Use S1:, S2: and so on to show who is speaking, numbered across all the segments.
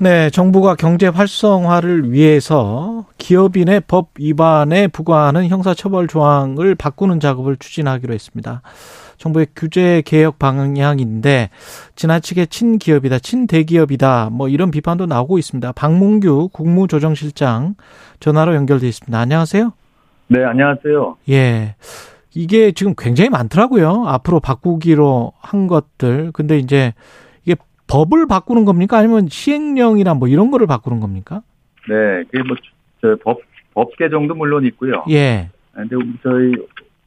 S1: 네, 정부가 경제 활성화를 위해서 기업인의 법 위반에 부과하는 형사처벌 조항을 바꾸는 작업을 추진하기로 했습니다. 정부의 규제 개혁 방향인데 지나치게 친기업이다, 친대기업이다, 뭐 이런 비판도 나오고 있습니다. 박문규 국무조정실장 전화로 연결돼 있습니다. 안녕하세요.
S2: 네, 안녕하세요.
S1: 예. 이게 지금 굉장히 많더라고요. 앞으로 바꾸기로 한 것들. 근데 이제 법을 바꾸는 겁니까? 아니면 시행령이나 뭐 이런 거를 바꾸는 겁니까?
S2: 네, 그게 뭐, 저, 법, 법 개정도 물론 있고요.
S1: 예.
S2: 근데 저희,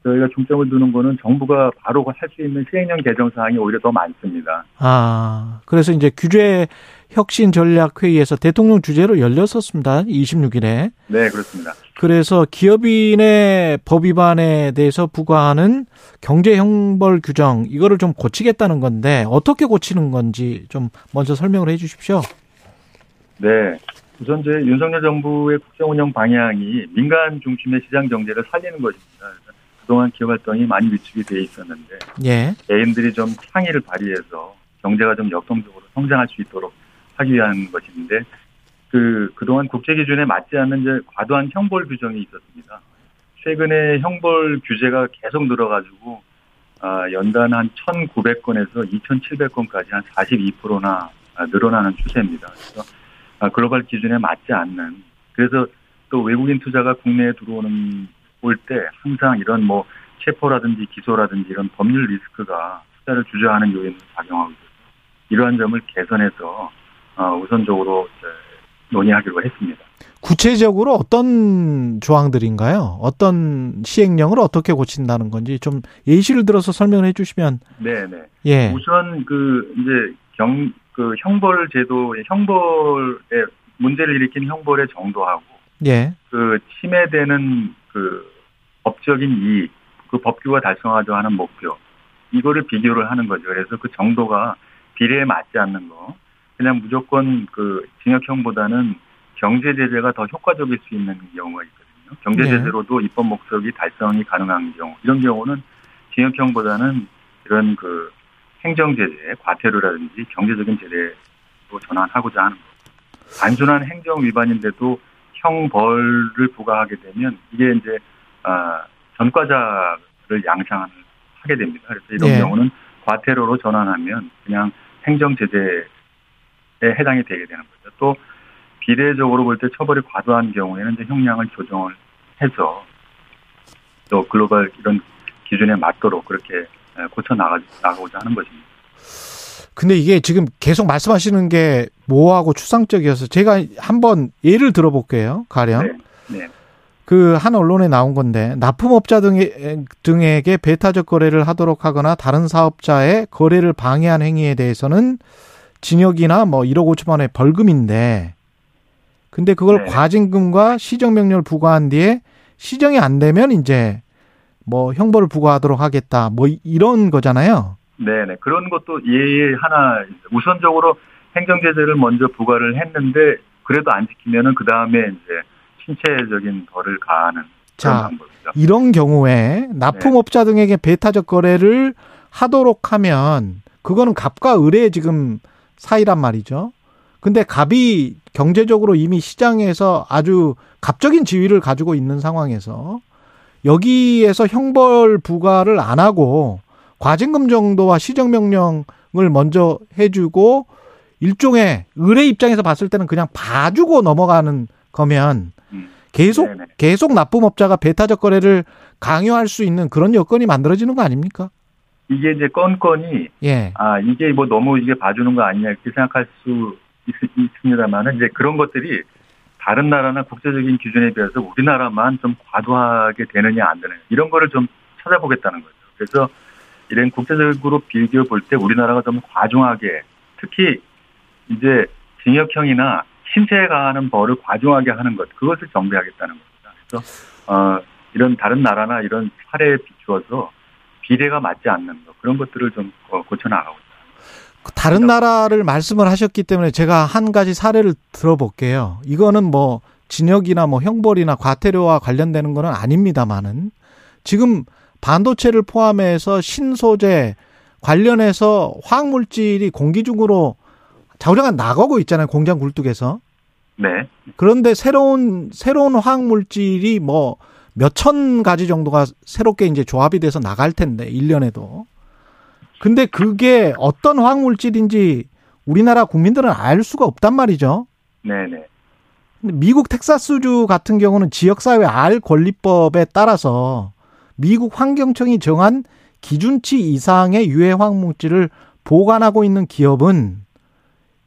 S2: 저희가 중점을 두는 거는 정부가 바로 할 수 있는 시행령 개정 사항이 오히려 더 많습니다.
S1: 아, 그래서 이제 규제 혁신 전략 회의에서 대통령 주재로 열렸었습니다. 26일에.
S2: 네, 그렇습니다.
S1: 그래서 기업인의 법 위반에 대해서 부과하는 경제 형벌 규정 이거를 좀 고치겠다는 건데 어떻게 고치는 건지 좀 먼저 설명을 해 주십시오.
S2: 네. 우선 이제 윤석열 정부의 국정 운영 방향이 민간 중심의 시장 경제를 살리는 것입니다. 그동안 기업 활동이 많이 위축이 돼 있었는데
S1: 예.
S2: 개인들이 좀 창의를 발휘해서 경제가 좀 역동적으로 성장할 수 있도록 하기 위한 것인데 그 그동안 국제 기준에 맞지 않는 이제 과도한 형벌 규정이 있었습니다. 최근에 형벌 규제가 계속 늘어가지고 아, 연간 한 1,900건에서 2,700건까지 한 42%나 늘어나는 추세입니다. 그래서 아, 글로벌 기준에 맞지 않는 그래서 또 외국인 투자가 국내에 들어오는 올 때 항상 이런 뭐 체포라든지 기소라든지 이런 법률 리스크가 투자를 주저하는 요인으로 작용하고 있어서 이러한 점을 개선해서 어, 우선적으로 논의하기로 했습니다.
S1: 구체적으로 어떤 조항들인가요? 어떤 시행령을 어떻게 고친다는 건지 좀 예시를 들어서 설명을 해주시면.
S2: 네네.
S1: 예.
S2: 우선 그 이제 경 그 형벌 제도 형벌에 문제를 일으킨 형벌의 정도하고
S1: 예.
S2: 그 침해되는 그 법적인 이익, 그 법규가 달성하려 하는 목표 이거를 비교를 하는 거죠. 그래서 그 정도가 비례에 맞지 않는 거. 그냥 무조건 그 징역형보다는 경제 제재가 더 효과적일 수 있는 경우가 있거든요. 경제 제재로도 네. 입법 목적이 달성이 가능한 경우 이런 경우는 징역형보다는 이런 그 행정 제재, 과태료라든지 경제적인 제재로 전환하고자 하는 거. 단순한 행정 위반인데도 형벌을 부과하게 되면 이게 이제 아 전과자를 양상하게 됩니다. 그래서 이런 네. 경우는 과태료로 전환하면 그냥 행정 제재 해당이 되게 되는 거죠. 또 비례적으로 볼 때 처벌이 과도한 경우에는 이제 형량을 조정을 해서 또 글로벌 이런 기준에 맞도록 그렇게 고쳐 나가 나가고자 하는 것입니다.
S1: 근데 이게 지금 계속 말씀하시는 게 모호하고 추상적이어서 제가 한번 예를 들어볼게요. 가령 네. 네. 그한 언론에 나온 건데 납품업자 등에, 등에게 배타적 거래를 하도록 하거나 다른 사업자의 거래를 방해한 행위에 대해서는 징역이나 뭐 1억 5천만 원의 벌금인데 근데 그걸 네. 과징금과 시정명령을 부과한 뒤에 시정이 안 되면 이제 뭐 형벌을 부과하도록 하겠다 뭐 이런 거잖아요.
S2: 네네 그런 것도 예의 하나 우선적으로 행정제재를 먼저 부과를 했는데 그래도 안 지키면은 그 다음에 이제 신체적인 벌을 가하는 자 방법이죠.
S1: 이런 경우에 납품업자 네. 등에게 배타적 거래를 하도록 하면 그거는 갑과 을의 지금 사이란 말이죠. 근데 갑이 경제적으로 이미 시장에서 아주 갑적인 지위를 가지고 있는 상황에서 여기에서 형벌 부과를 안 하고 과징금 정도와 시정명령을 먼저 해주고 일종의 의뢰 입장에서 봤을 때는 그냥 봐주고 넘어가는 거면 음. 계속. 계속 납품업자가 배타적 거래를 강요할 수 있는 그런 여건이 만들어지는 거 아닙니까?
S2: 이게 이제 건건이 예. 아 이게 뭐 너무 이게 봐주는 거 아니냐 이렇게 생각할 수 있, 있습니다만은 이제 그런 것들이 다른 나라나 국제적인 기준에 비해서 우리나라만 좀 과도하게 되느냐 안 되느냐 이런 거를 좀 찾아보겠다는 거죠. 그래서 이런 국제적으로 비교해 볼때 우리나라가 좀 과중하게 특히 이제 징역형이나 신체에 가하는 벌을 과중하게 하는 것 그것을 정비하겠다는 겁니다. 그래서 어 이런 다른 나라나 이런 사례에 비추어서 비례가 맞지 않는 것 그런 것들을 좀 고쳐 나가고 있습니다.
S1: 다른 나라를 말씀을 하셨기 때문에 제가 한 가지 사례를 들어볼게요. 이거는 뭐 진역이나 뭐 형벌이나 과태료와 관련되는 거는 아닙니다만은 지금 반도체를 포함해서 신소재 관련해서 화학물질이 공기 중으로 자우장간 나가고 있잖아요. 공장 굴뚝에서.
S2: 네.
S1: 그런데 새로운 새로운 화학 물질이 뭐 몇 천 가지 정도가 새롭게 이제 조합이 돼서 나갈 텐데 1년에도. 근데 그게 어떤 화학물질인지 우리나라 국민들은 알 수가 없단 말이죠.
S2: 네네.
S1: 근데 미국 텍사스주 같은 경우는 지역사회 알 권리법에 따라서 미국 환경청이 정한 기준치 이상의 유해 화학물질을 보관하고 있는 기업은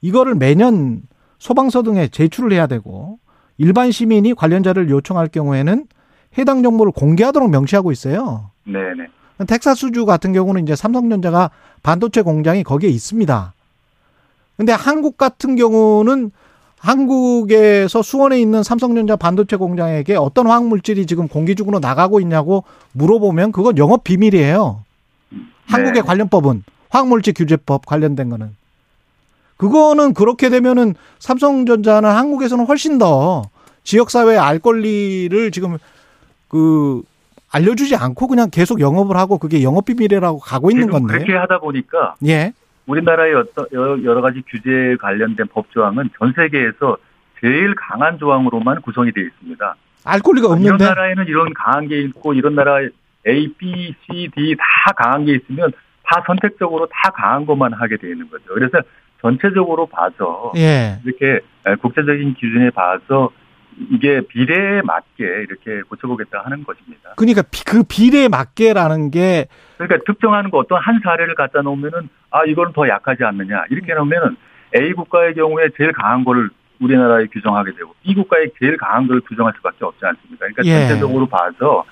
S1: 이거를 매년 소방서 등에 제출을 해야 되고 일반 시민이 관련자를 요청할 경우에는 해당 정보를 공개하도록 명시하고 있어요.
S2: 네네.
S1: 텍사스주 같은 경우는 이제 삼성전자가 반도체 공장이 거기에 있습니다. 근데 한국 같은 경우는 한국에서 수원에 있는 삼성전자 반도체 공장에게 어떤 화학물질이 지금 공기 중으로 나가고 있냐고 물어보면 그건 영업 비밀이에요. 한국의
S2: 네.
S1: 관련법은 화학물질 규제법 관련된 거는 그거는 그렇게 되면은 삼성전자는 한국에서는 훨씬 더 지역사회 알 권리를 지금 그 알려주지 않고 그냥 계속 영업을 하고 그게 영업 비밀이라고 가고 있는 건데.
S2: 그렇게 하다 보니까
S1: 예.
S2: 우리나라의 어떤 여러 가지 규제에 관련된 법 조항은 전 세계에서 제일 강한 조항으로만 구성이 되어 있습니다.
S1: 알 권리가
S2: 이런
S1: 없는데.
S2: 나라에는 이런 강한 게 있고 이런 나라에 A, B, C, D 다 강한 게 있으면 다 선택적으로 다 강한 것만 하게 되어 있는 거죠. 그래서 전체적으로 봐서
S1: 예.
S2: 이렇게 국제적인 기준에 봐서 이게 비례에 맞게 이렇게 고쳐보겠다 하는 것입니다.
S1: 그러니까 비- 그 비례에 맞게라는 게
S2: 그러니까 특정하는 거 어떤 한 사례를 갖다 놓으면은 아 이거는 더 약하지 않느냐 이렇게 놓으면은 A 국가의 경우에 제일 강한 거를 우리나라에 규정하게 되고 B 국가의 제일 강한 걸 규정할 수밖에 없지 않습니까? 그러니까
S1: 예.
S2: 전체적으로 봐서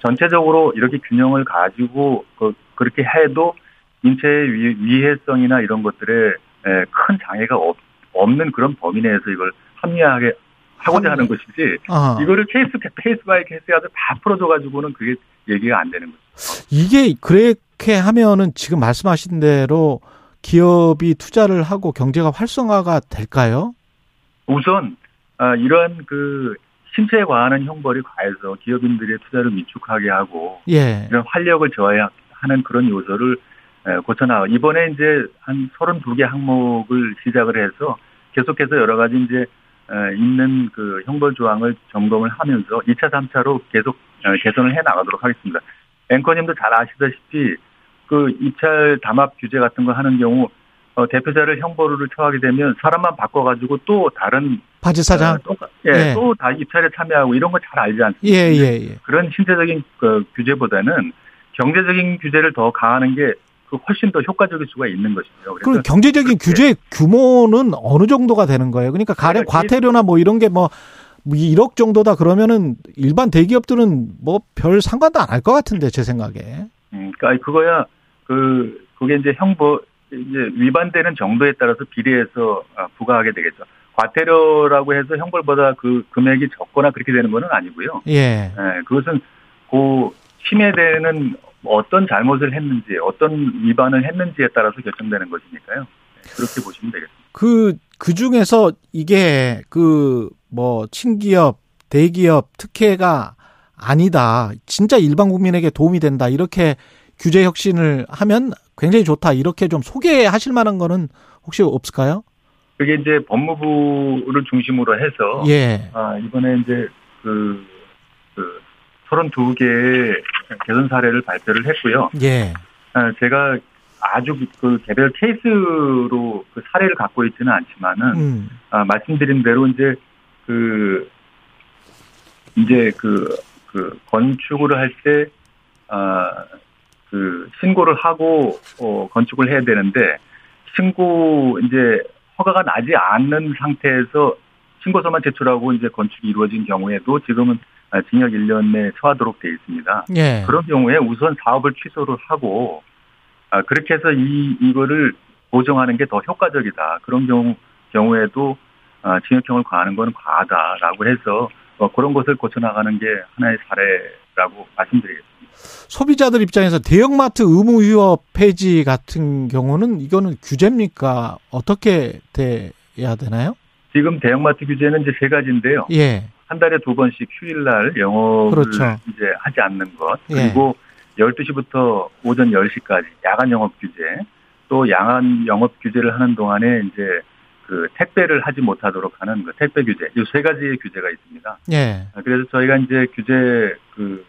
S2: 전체적으로 이렇게 균형을 가지고 그, 그렇게 해도 인체의 위, 위해성이나 이런 것들에 에, 큰 장애가 없, 없는 그런 범위 내에서 이걸 합리화하게 하고자 하는 것이지
S1: 어,
S2: 이거를 case case by case 해서 다 풀어줘 가지고는 그게 얘기가 안 되는 거죠.
S1: 이게 그렇게 하면은 지금 말씀하신 대로 기업이 투자를 하고 경제가 활성화가 될까요?
S2: 우선 아, 이러한 그 신체에 과하는 형벌이 과해서 기업인들의 투자를 위축하게 하고
S1: 예.
S2: 이런 활력을 저하하는 그런 요소를 에, 고쳐나가. 이번에 이제 한 32개 항목을 시작을 해서 계속해서 여러 가지 이제 에, 있는 그 형벌 조항을 점검을 하면서 2차, 3차로 계속 어, 개선을 해 나가도록 하겠습니다. 앵커님도 잘 아시다시피 그 입찰 담합 규제 같은 거 하는 경우 어, 대표자를 형벌을 처하게 되면 사람만 바꿔가지고 또 다른
S1: 바지 사장.
S2: 어, 예,
S1: 예.
S2: 또 다 입찰에 참여하고 이런 거 잘 알지 않습니까?
S1: 예, 예, 예.
S2: 그런 신체적인 그 규제보다는 경제적인 규제를 더 가하는 게 그 훨씬 더 효과적일 수가 있는 것이죠.
S1: 그럼 경제적인 규제 규모는 어느 정도가 되는 거예요? 그러니까 가령
S2: 그러니까
S1: 과태료나 뭐 이런 게뭐 1억 정도다 그러면은 일반 대기업들은 뭐 별 상관도 안 할 것 같은데 제 생각에.
S2: 음, 그러니까 그거야 그 그게 이제 형법 이제 위반되는 정도에 따라서 비례해서 어, 부과하게 되겠죠. 과태료라고 해서 형벌보다 그 금액이 적거나 그렇게 되는 거는 아니고요.
S1: 예.
S2: 예, 그것은 그 침해되는 어떤 잘못을 했는지 어떤 위반을 했는지에 따라서 결정되는 것이니까요. 예, 그렇게 보시면 되겠습니다.
S1: 그, 그 중에서 이게 그 뭐 친기업, 대기업 특혜가 아니다. 진짜 일반 국민에게 도움이 된다. 이렇게 규제 혁신을 하면 굉장히 좋다. 이렇게 좀 소개하실 만한 거는 혹시 없을까요?
S2: 그게 이제 법무부를 중심으로 해서
S1: 예.
S2: 아, 이번에 이제 그, 그 32개의 개선 사례를 발표를 했고요.
S1: 예.
S2: 아, 제가 아주 그 개별 케이스로 그 사례를 갖고 있지는 않지만은
S1: 음.
S2: 아, 말씀드린 대로 이제 그 이제 그, 그 건축을 할때 아, 그 신고를 하고 어, 건축을 해야 되는데 신고 이제 허가가 나지 않는 상태에서 신고서만 제출하고 이제 건축이 이루어진 경우에도 지금은 아, 징역 1년 내 처하도록 되어 있습니다.
S1: 예.
S2: 그런 경우에 우선 사업을 취소를 하고 아, 그렇게 해서 이 이거를 보정하는 게 더 효과적이다. 그런 경우 경우에도 아, 징역형을 과하는 건 과하다라고 해서 어, 그런 것을 고쳐나가는 게 하나의 사례라고 말씀드리겠습니다.
S1: 소비자들 입장에서 대형마트 의무 휴업 폐지 같은 경우는 이거는 규제입니까? 어떻게 돼야 되나요?
S2: 지금 대형마트 규제는 이제 세 가지인데요.
S1: 예.
S2: 한 달에 두 번씩 휴일날 영업을
S1: 그렇죠.
S2: 이제 하지 않는 것
S1: 예.
S2: 그리고 12시부터 오전 10시까지 야간 영업 규제 또 야간 영업 규제를 하는 동안에 이제 그 택배를 하지 못하도록 하는 그 택배 규제 이 세 가지의 규제가 있습니다.
S1: 예.
S2: 아, 그래서 저희가 이제 규제 그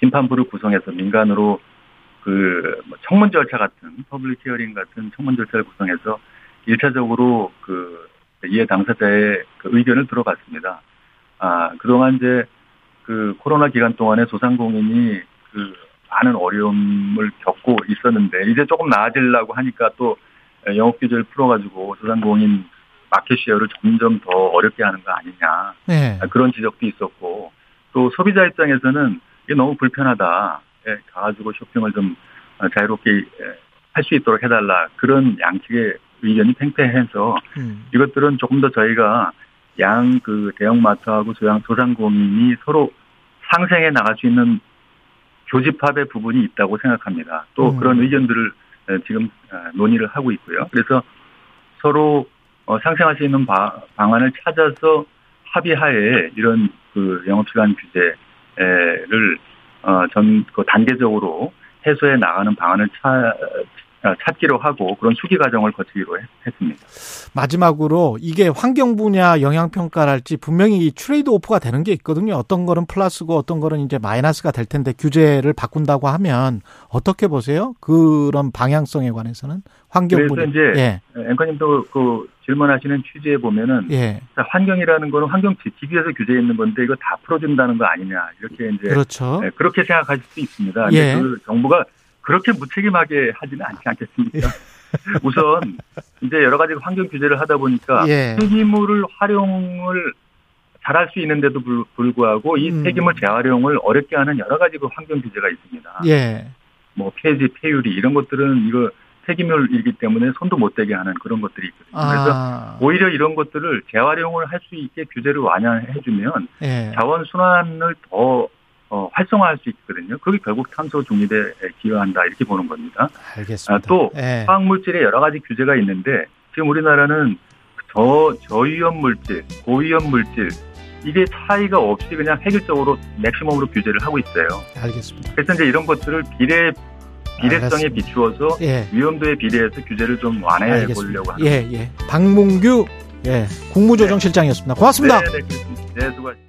S2: 심판부를 구성해서 민간으로 그뭐 청문 절차 같은 public hearing 같은 청문 절차를 구성해서 일차적으로 그 이해 당사자의 그 의견을 들어봤습니다. 아 그동안 이제 그 코로나 기간 동안에 소상공인이 그 많은 어려움을 겪고 있었는데 이제 조금 나아지려고 하니까 또 영업 규제를 풀어가지고 소상공인 마켓 쉐어를 점점 더 어렵게 하는 거 아니냐
S1: 예.
S2: 아, 그런 지적도 있었고 또 소비자 입장에서는 이게 너무 불편하다. 예, 가가지고 쇼핑을 좀 어, 자유롭게 할 수 있도록 해달라. 그런 양측의 의견이 팽팽해서
S1: 음.
S2: 이것들은 조금 더 저희가 양 그 대형마트하고 소양 소상공인이 서로 상생해 나갈 수 있는 교집합의 부분이 있다고 생각합니다. 또
S1: 음.
S2: 그런 의견들을 에, 지금 어, 논의를 하고 있고요. 그래서 서로 어, 상생할 수 있는 바- 방안을 찾아서 합의하에 이런 그 영업시간 규제를 어, 전, 그 단계적으로 해소해 나가는 방안을 차, 어, 찾기로 하고 그런 수기 과정을 거치기로 했, 했습니다.
S1: 마지막으로 이게 환경 분야 영향 평가랄지 분명히 이 트레이드 오프가 되는 게 있거든요. 어떤 거는 플러스고 어떤 거는 이제 마이너스가 될 텐데 규제를 바꾼다고 하면 어떻게 보세요? 그런 방향성에 관해서는 환경
S2: 그래서
S1: 분야.
S2: 이제
S1: 예.
S2: 앵커님도 그 질문하시는 취지에 보면은
S1: 예.
S2: 자, 환경이라는 거는 환경 지키기 위해서 규제해 있는 건데 이거 다 풀어준다는 거 아니냐 이렇게 이제
S1: 그렇죠.
S2: 네, 그렇게 생각하실 수 있습니다.
S1: 예.
S2: 그 정부가 그렇게 무책임하게 하지는 않지 않겠습니까? 우선 이제 여러 가지 환경 규제를 하다 보니까
S1: 예.
S2: 폐기물을 활용을 잘할 수 있는데도 불- 불구하고 이
S1: 음.
S2: 폐기물 재활용을 어렵게 하는 여러 가지 그 환경 규제가 있습니다.
S1: 예.
S2: 뭐 폐지, 폐유리 이런 것들은 이거 폐기물이기 때문에 손도 못 대게 하는 그런 것들이 있거든요. 그래서
S1: 아.
S2: 오히려 이런 것들을 재활용을 할 수 있게 규제를 완화해주면
S1: 예.
S2: 자원 순환을 더 어, 활성화할 수 있거든요. 그게 결국 탄소 중립에 기여한다 이렇게 보는 겁니다.
S1: 알겠습니다.
S2: 아, 또
S1: 예.
S2: 화학 물질에 여러 가지 규제가 있는데 지금 우리나라는 저 저위험 물질, 고위험 물질 이게 차이가 없이 그냥 획일적으로 맥시멈으로 규제를 하고 있어요.
S1: 알겠습니다.
S2: 그래서 이제 이런 것들을 비례 비례성에
S1: 알겠습니다.
S2: 비추어서
S1: 예.
S2: 위험도에 비례해서 규제를 좀 완화해
S1: 알겠습니다.
S2: 보려고 하는
S1: 예, 예. 박문규 예, 국무조정실장이었습니다. 고맙습니다.
S2: 네, 네. 네, 수고하셨습니다.